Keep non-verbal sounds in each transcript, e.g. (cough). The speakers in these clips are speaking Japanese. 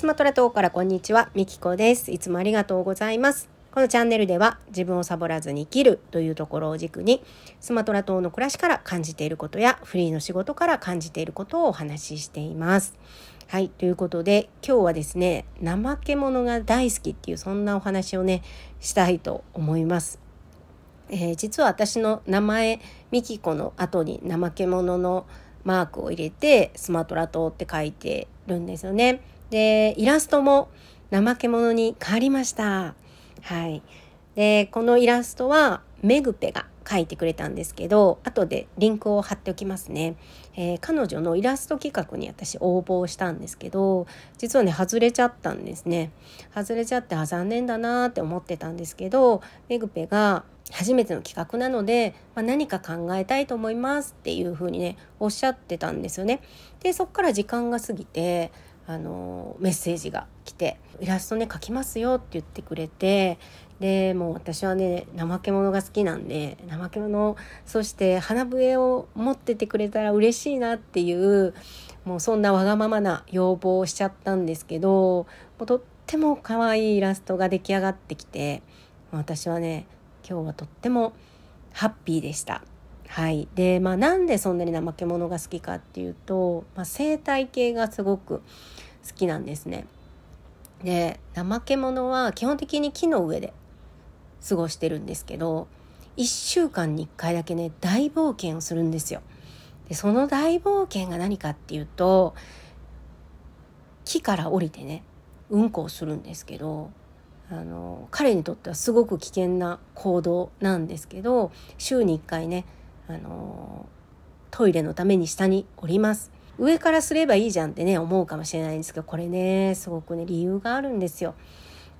スマトラ島からこんにちは、みきこです。いつもありがとうございます。このチャンネルでは自分をサボらずに生きるというところを軸にスマトラ島の暮らしから感じていることやフリーの仕事から感じていることをお話ししています。はい、ということで今日はですね、怠け者が大好きっていうそんなお話をね、したいと思います。えー、実は私の名前みきこの後に怠け者のマークを入れてスマトラ島って書いてるんですよね。でイラストも怠け者に変わりました。はい。でこのイラストはメグペが書いてくれたんですけど後でリンクを貼っておきますね、えー、彼女のイラスト企画に私応募したんですけど実はね外れちゃったんですね外れちゃってあ残念だなって思ってたんですけどメグペが初めての企画なので、まあ、何か考えたいと思いますっていうふうにねおっしゃってたんですよね。でそっから時間が過ぎてあのメッセージが来て「イラストね描きますよ」って言ってくれてでもう私はね怠け者が好きなんで怠け者そして花笛を持っててくれたら嬉しいなっていうもうそんなわがままな要望をしちゃったんですけどもとっても可愛いイラストが出来上がってきて私はね今日はとってもハッピーでした。はい、でまあなんでそんなに怠け者が好きかっていうと、まあ、生態系がすごく好きなんですね。で怠け者は基本的に木の上で過ごしてるんですけど1週間に1回だけね大冒険をするんですよ。でその大冒険が何かっていうと木から降りてねうんこをするんですけどあの彼にとってはすごく危険な行動なんですけど週に1回ねあのトイレのために下に降ります。上からすればいいじゃんってね思うかもしれないんですけどこれねすごくね理由があるんですよ。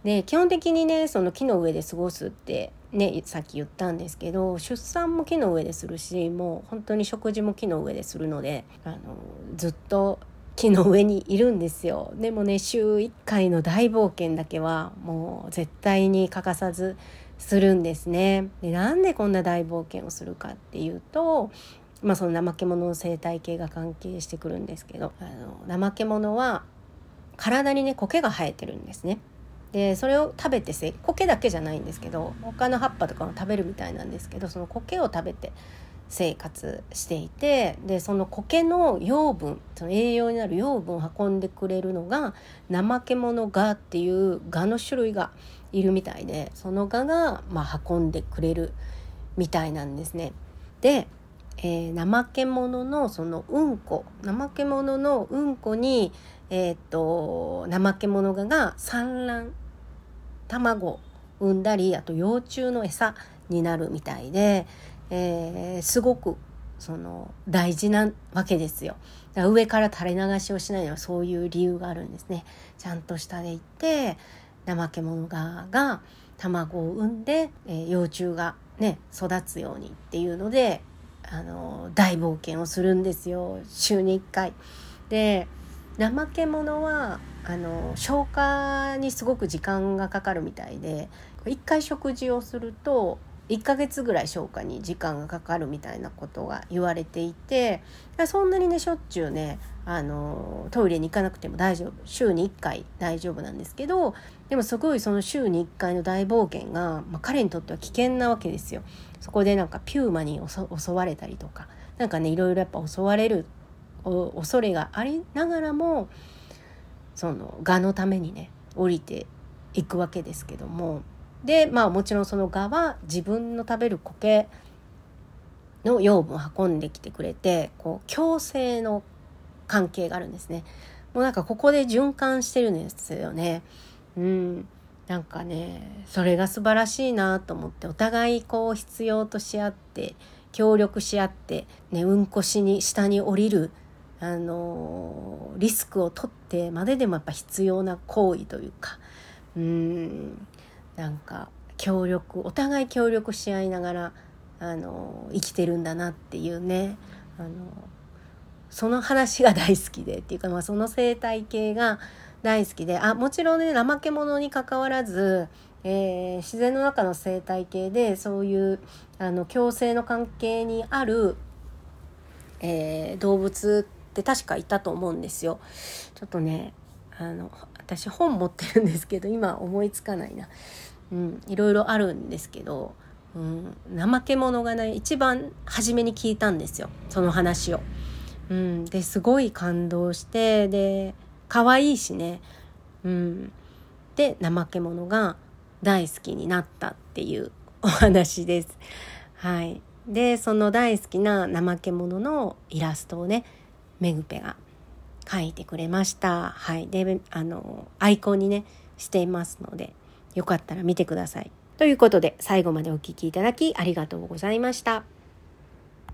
で基本的にねその木の上で過ごすってねさっき言ったんですけど出産も木の上でするしもう本当に食事も木の上でするのであのずっと木の上にいるんですよでもね週1回の大冒険だけはもう絶対に欠かさずするんですね。でなんでこんな大冒険をするかっていうとまあその怠け者の生態系が関係してくるんですけどあの怠け者は体にね苔が生えてるんですね。でそれを食べてせ苔だけじゃないんですけど他の葉っぱとかも食べるみたいなんですけどその苔を食べて生活していてでその苔の養分その栄養になる養分を運んでくれるのが怠け者ガっていうガの種類がいるみたいでそのガが、まあ、運んでくれるみたいなんですね。で、えー、怠け者のそのうんこ怠け者のうんこに、えー、っと怠け者ガが産卵卵産んだりあと幼虫の餌になるみたいでえー、すごくその大事なわけですよ。だから上から垂れ流しをしないのはそういう理由があるんですね。ちゃんと下で行って怠け者側が卵を産んで、えー、幼虫がね育つようにっていうのであの大冒険をするんですよ週に1回。で怠け者はあの消化にすごく時間がかかるみたいで1回食事をすると1ヶ月ぐらい消化に時間がかかるみたいなことが言われていてそんなにねしょっちゅうねあのトイレに行かなくても大丈夫週に1回大丈夫なんですけどでもすごいその週に1回の大冒険が、まあ、彼にとっては危険なわけですよ。そこでなんかピューマに襲われたりとか何かねいろいろやっぱ襲われる恐れがありながらもその蛾のためにね降りていくわけですけどもでまあもちろんその蛾は自分の食べる苔の養分を運んできてくれてこう共生の関係があるんですね。もうなんかここで循環してるんですよね。うん。なんかね、それが素晴らしいなと思って、お互いこう必要とし合って、協力し合って、ね、うんこしに下に降りる、あのリスクを取ってまででもやっぱ必要な行為というか、うん、なんか協力お互い協力し合いながらあの生きてるんだなっていうねあのその話が大好きでっていうか、まあ、その生態系が大好きであもちろんね怠け者にかかわらず、えー、自然の中の生態系でそういうあの共生の関係にある、えー、動物って確かいたと思うんですよ。ちょっとねあの私本持ってるんですけど (laughs) 今思いつかないな。うん、いろいろあるんですけど、うん、怠け者がない一番初めに聞いたんですよその話を。うん、ですごい感動してで可愛いしね。うん、で怠け者が大好きになったっていう (laughs) お話です。はい、でその大好きな怠け者のイラストをねめぐぺが書いてくれました。はい、であのアイコンにねしていますのでよかったら見てください。ということで最後までお聴きいただきありがとうございました。